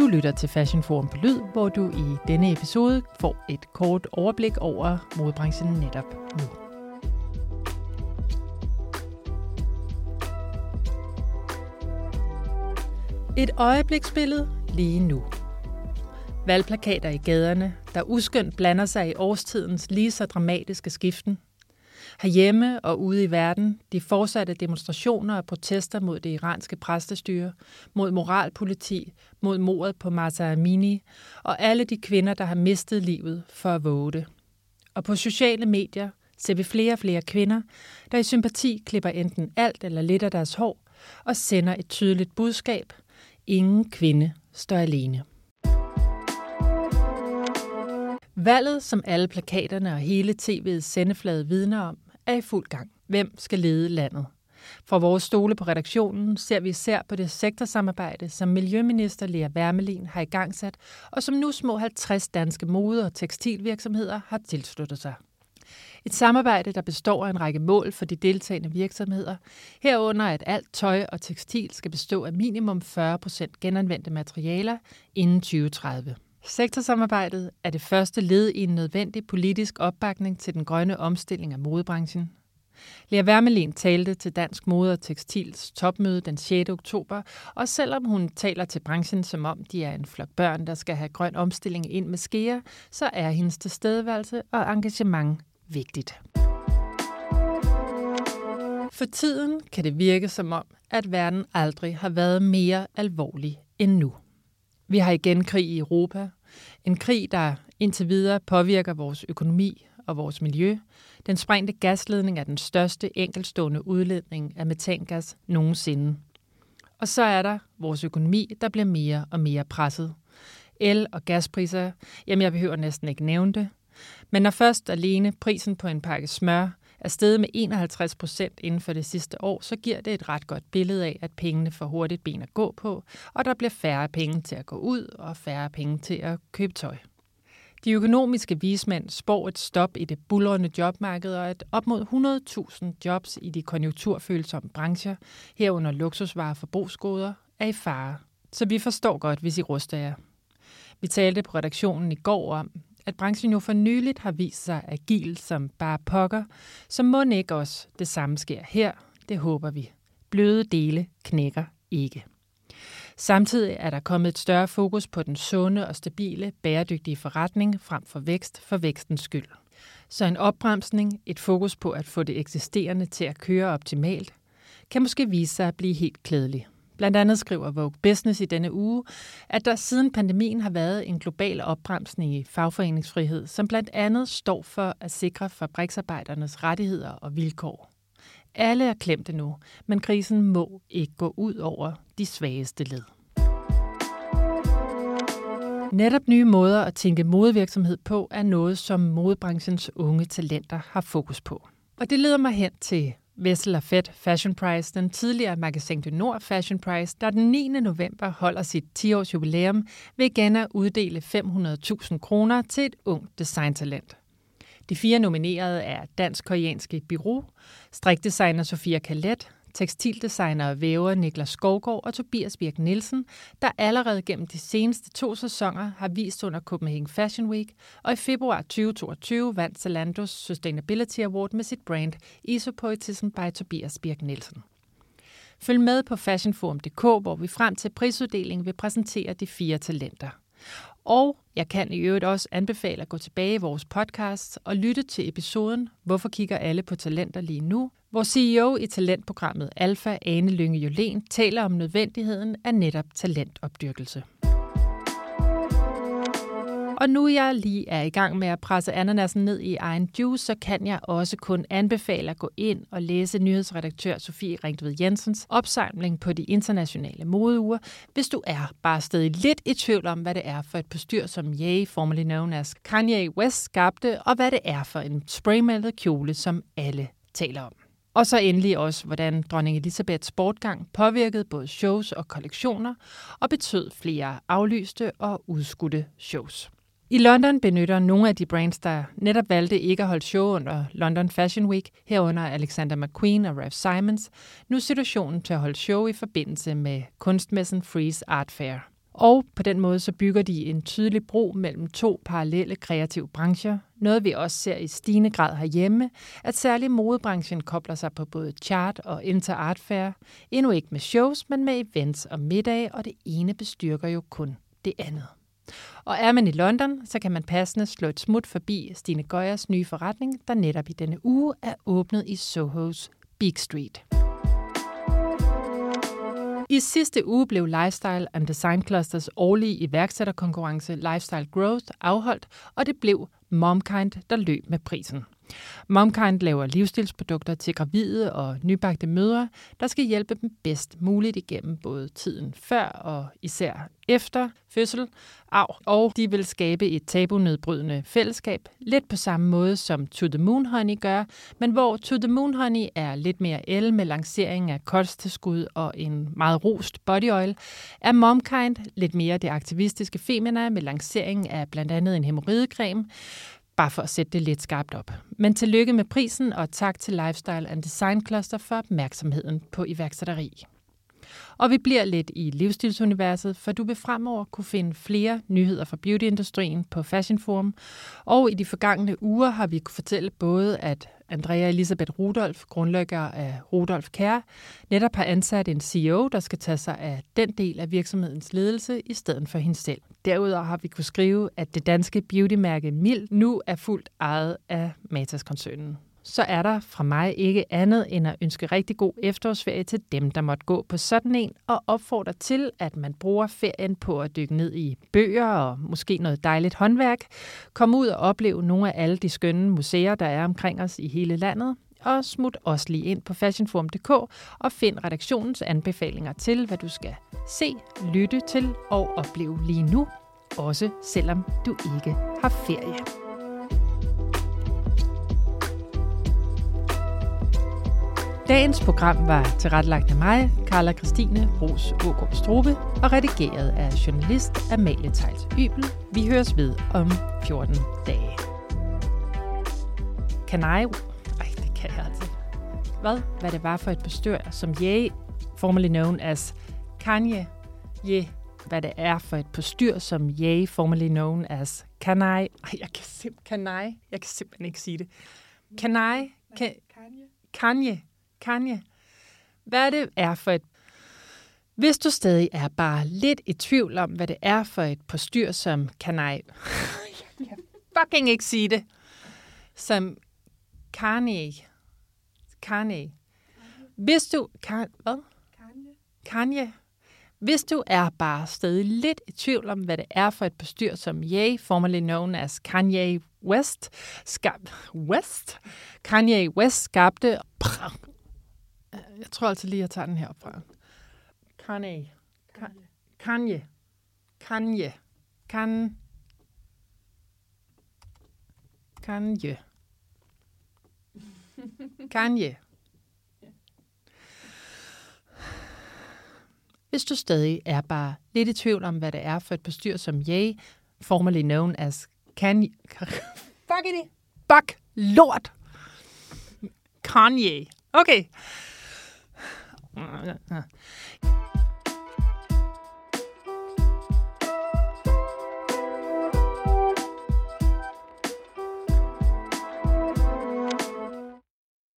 Du lytter til Fashion Forum på Lyd, hvor du i denne episode får et kort overblik over modebranchen netop nu. Et øjebliksbillede lige nu. Valgplakater i gaderne, der uskyndt blander sig i årstidens lige så dramatiske skiften. Herhjemme og ude i verden, de fortsatte demonstrationer og protester mod det iranske præstestyre, mod moralpoliti, mod mordet på Mata Amini og alle de kvinder, der har mistet livet for at våge det. Og på sociale medier ser vi flere og flere kvinder, der i sympati klipper enten alt eller lidt af deres hår og sender et tydeligt budskab. Ingen kvinde står alene. Valget, som alle plakaterne og hele tv'ets sendeflade vidner om, er i fuld gang. Hvem skal lede landet? Fra vores stole på redaktionen ser vi især på det sektorsamarbejde, som Miljøminister Lea Wermelin har i gang sat, og som nu små 50 danske mode- og tekstilvirksomheder har tilsluttet sig. Et samarbejde, der består af en række mål for de deltagende virksomheder, herunder at alt tøj og tekstil skal bestå af minimum 40% genanvendte materialer inden 2030. Sektorsamarbejdet er det første led i en nødvendig politisk opbakning til den grønne omstilling af modebranchen. Lea Wermelin talte til Dansk Mode og Tekstils topmøde den 6. oktober, og selvom hun taler til branchen som om de er en flok børn, der skal have grøn omstilling ind med skeer, så er hendes tilstedeværelse og engagement vigtigt. For tiden kan det virke som om, at verden aldrig har været mere alvorlig end nu. Vi har igen krig i Europa. En krig, der indtil videre påvirker vores økonomi og vores miljø. Den sprængte gasledning er den største enkeltstående udledning af metangas nogensinde. Og så er der vores økonomi, der bliver mere og mere presset. El- og gaspriser, jamen jeg behøver næsten ikke nævne det. Men når først alene prisen på en pakke smør er steget med 51 procent inden for det sidste år, så giver det et ret godt billede af, at pengene får hurtigt ben at gå på, og der bliver færre penge til at gå ud og færre penge til at købe tøj. De økonomiske vismænd spår et stop i det bullerende jobmarked og at op mod 100.000 jobs i de konjunkturfølsomme brancher, herunder luksusvarer og forbrugsgoder, er i fare. Så vi forstår godt, hvis I ruster jer. Vi talte på redaktionen i går om, at branchen jo for nyligt har vist sig agil som bare pokker, så må ikke også det samme sker her. Det håber vi. Bløde dele knækker ikke. Samtidig er der kommet et større fokus på den sunde og stabile, bæredygtige forretning frem for vækst for vækstens skyld. Så en opbremsning, et fokus på at få det eksisterende til at køre optimalt, kan måske vise sig at blive helt klædelig. Blandt andet skriver Vogue Business i denne uge, at der siden pandemien har været en global opbremsning i fagforeningsfrihed, som blandt andet står for at sikre fabriksarbejdernes rettigheder og vilkår. Alle er klemte nu, men krisen må ikke gå ud over de svageste led. Netop nye måder at tænke modevirksomhed på er noget, som modebranchens unge talenter har fokus på. Og det leder mig hen til Vessel Fed Fashion Prize, den tidligere Magasin du Nord Fashion Prize, der den 9. november holder sit 10-års jubilæum, vil igen at uddele 500.000 kroner til et ungt designtalent. De fire nominerede er dansk-koreanske Biro, strikdesigner Sofia Kalet, tekstildesigner og væver Niklas Skovgaard og Tobias Birk Nielsen, der allerede gennem de seneste to sæsoner har vist under Copenhagen Fashion Week, og i februar 2022 vandt Zalando's Sustainability Award med sit brand Isopoetism by Tobias Birk Nielsen. Følg med på fashionforum.dk, hvor vi frem til prisuddelingen vil præsentere de fire talenter. Og jeg kan i øvrigt også anbefale at gå tilbage i vores podcast og lytte til episoden Hvorfor kigger alle på talenter lige nu? Hvor CEO i talentprogrammet Alfa, Ane Lynge Jolén, taler om nødvendigheden af netop talentopdyrkelse. Og nu jeg lige er i gang med at presse ananasen ned i egen juice, så kan jeg også kun anbefale at gå ind og læse nyhedsredaktør Sofie Ringtved Jensens opsamling på de internationale modeuger, hvis du er bare stadig lidt i tvivl om, hvad det er for et bestyr, som Ye, formerly known as Kanye West, skabte, og hvad det er for en spraymalet kjole, som alle taler om. Og så endelig også, hvordan dronning Elisabeths bortgang påvirkede både shows og kollektioner og betød flere aflyste og udskudte shows. I London benytter nogle af de brands, der netop valgte ikke at holde show under London Fashion Week, herunder Alexander McQueen og Ralph Simons, nu situationen til at holde show i forbindelse med kunstmessen Freeze Art Fair. Og på den måde så bygger de en tydelig bro mellem to parallelle kreative brancher. Noget vi også ser i stigende grad herhjemme, at særligt modebranchen kobler sig på både chart og inter art fair. Endnu ikke med shows, men med events og middage, og det ene bestyrker jo kun det andet. Og er man i London, så kan man passende slå et smut forbi Stine Gøjers nye forretning, der netop i denne uge er åbnet i Sohos Big Street. I sidste uge blev Lifestyle and Design Clusters årlige iværksætterkonkurrence Lifestyle Growth afholdt, og det blev Momkind, der løb med prisen. Momkind laver livsstilsprodukter til gravide og nybagte mødre, der skal hjælpe dem bedst muligt igennem både tiden før og især efter fødsel. arv, og de vil skabe et tabunedbrydende fællesskab, lidt på samme måde som To The Moon Honey gør, men hvor To The Moon Honey er lidt mere el med lancering af kosttilskud og en meget rost body oil, er Momkind lidt mere det aktivistiske femina med lancering af blandt andet en hemorridecreme, bare for at sætte det lidt skarpt op. Men tillykke med prisen, og tak til Lifestyle and Design Cluster for opmærksomheden på iværksætteri. Og vi bliver lidt i livsstilsuniverset, for du vil fremover kunne finde flere nyheder fra beautyindustrien på Fashion Forum. Og i de forgangne uger har vi kunne fortælle både, at Andrea Elisabeth Rudolf, grundlægger af Rudolf Kær, netop har ansat en CEO, der skal tage sig af den del af virksomhedens ledelse i stedet for hende selv. Derudover har vi kunne skrive, at det danske beautymærke Mild nu er fuldt ejet af Matas-koncernen så er der fra mig ikke andet end at ønske rigtig god efterårsferie til dem, der måtte gå på sådan en, og opfordre til, at man bruger ferien på at dykke ned i bøger og måske noget dejligt håndværk, komme ud og opleve nogle af alle de skønne museer, der er omkring os i hele landet, og smut også lige ind på fashionforum.dk og find redaktionens anbefalinger til, hvad du skal se, lytte til og opleve lige nu, også selvom du ikke har ferie. Dagens program var tilrettelagt af mig, Carla Christine Ros Ågaard Strube, og redigeret af journalist Amalie Tejls Ybel. Vi høres ved om 14 dage. Kan jeg... Ej, det kan jeg altså. Hvad? Hvad det var for et bestyr, som Ye, formerly known as Kanye, Ye, hvad det er for et postyr, som Ye, formerly known as Kanai. Ej, jeg kan, sim- Kanai. jeg kan simpelthen ikke sige det. Kanai. Kan, Kanye. Kanye. Kanye, hvad det er for et... Hvis du stadig er bare lidt i tvivl om, hvad det er for et postyr, som Kanye... jeg kan fucking ikke sige det. Som Kanye... Kanye. Hvis du... Kan, hvad? Kanye. Kanye. Hvis du er bare stadig lidt i tvivl om, hvad det er for et bestyr, som Ye, formerly known as Kanye West, skab, West? Kanye West skabte jeg tror altså lige, jeg tager den her fra. Kanye. Kanye. Kanye. Kanye. Kanye. Kanye. Hvis du stadig er bare lidt i tvivl om, hvad det er for et bestyr som Ye, formerly known as Kanye. Fuck it. Fuck lort. Kanye. Okay. Ja.